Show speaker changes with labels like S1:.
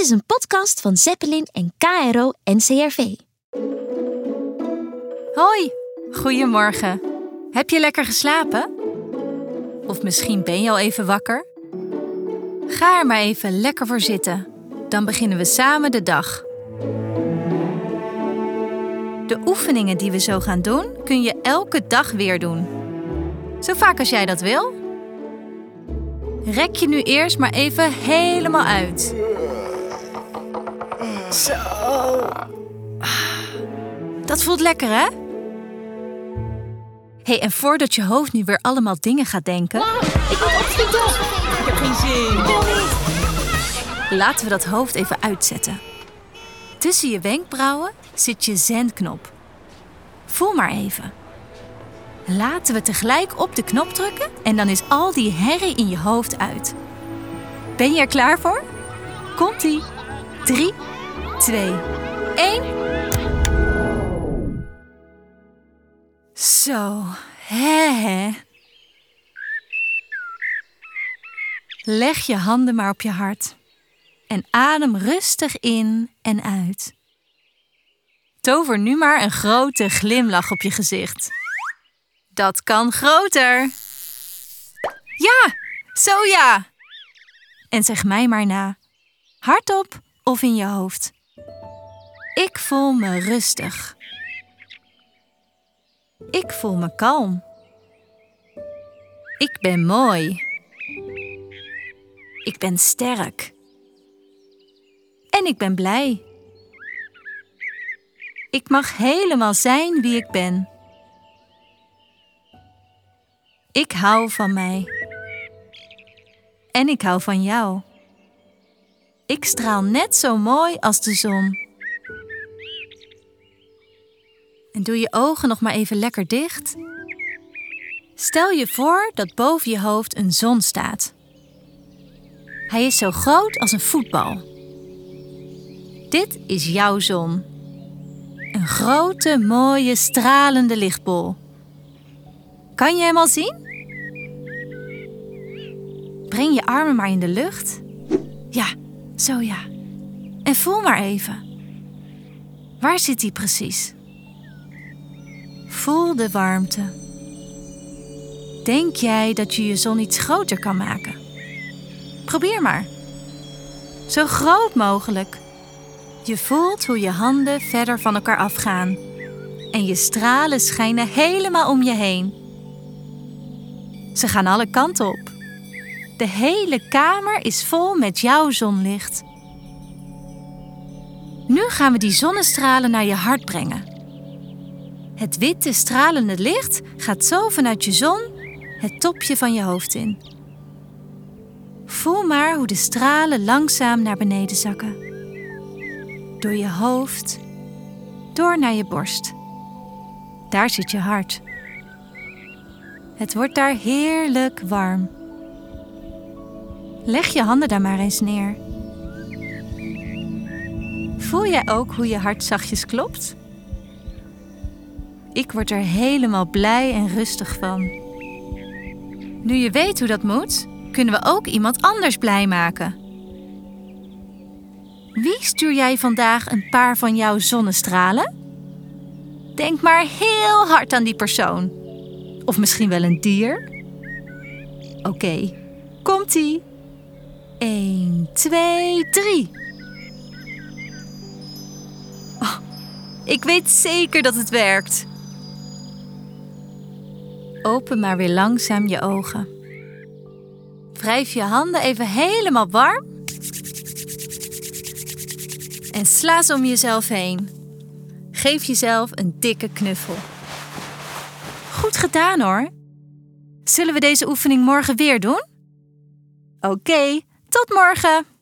S1: Dit is een podcast van Zeppelin en KRO NCRV.
S2: Hoi, goedemorgen. Heb je lekker geslapen? Of misschien ben je al even wakker? Ga er maar even lekker voor zitten. Dan beginnen we samen de dag. De oefeningen die we zo gaan doen, kun je elke dag weer doen. Zo vaak als jij dat wil. Rek je nu eerst maar even helemaal uit. Zo. Dat voelt lekker, hè? hey, en voordat je hoofd nu weer allemaal dingen gaat denken...
S3: Ik moet opschieten. Ik heb geen zin. Ik wil niet.
S2: Laten we dat hoofd even uitzetten. Tussen je wenkbrauwen zit je zendknop. Voel maar even. Laten we tegelijk op de knop drukken en dan is al die herrie in je hoofd uit. Ben je er klaar voor? Komt-ie. 3, 2, 1. Zo, hè hè. Leg je handen maar op je hart en adem rustig in en uit. Tover nu maar een grote glimlach op je gezicht. Dat kan groter. Ja, zo ja. En zeg mij maar na, hardop of in je hoofd. Ik voel me rustig. Ik voel me kalm. Ik ben mooi. Ik ben sterk. En ik ben blij. Ik mag helemaal zijn wie ik ben. Ik hou van mij. En ik hou van jou. Ik straal net zo mooi als de zon. En doe je ogen nog maar even lekker dicht. Stel je voor dat boven je hoofd een zon staat. Hij is zo groot als een voetbal. Dit is jouw zon. Een grote, mooie, stralende lichtbol. Kan je hem al zien? Breng je armen maar in de lucht. Ja, zo ja. En voel maar even. Waar zit hij precies? Voel de warmte. Denk jij dat je je zon iets groter kan maken? Probeer maar. Zo groot mogelijk. Je voelt hoe je handen verder van elkaar afgaan. En je stralen schijnen helemaal om je heen. Ze gaan alle kanten op. De hele kamer is vol met jouw zonlicht. Nu gaan we die zonnestralen naar je hart brengen. Het witte stralende licht gaat zo vanuit je zon het topje van je hoofd in. Voel maar hoe de stralen langzaam naar beneden zakken. Door je hoofd, door naar je borst. Daar zit je hart. Het wordt daar heerlijk warm. Leg je handen daar maar eens neer. Voel jij ook hoe je hart zachtjes klopt? Ik word er helemaal blij en rustig van. Nu je weet hoe dat moet, kunnen we ook iemand anders blij maken. Wie stuur jij vandaag een paar van jouw zonnestralen? Denk maar heel hard aan die persoon. Of misschien wel een dier. Oké, komt-ie. 1, 2, 3. Oh, ik weet zeker dat het werkt. Open maar weer langzaam je ogen. Wrijf je handen even helemaal warm. En sla ze om jezelf heen. Geef jezelf een dikke knuffel. Goed gedaan hoor. Zullen we deze oefening morgen weer doen? Oké, tot morgen!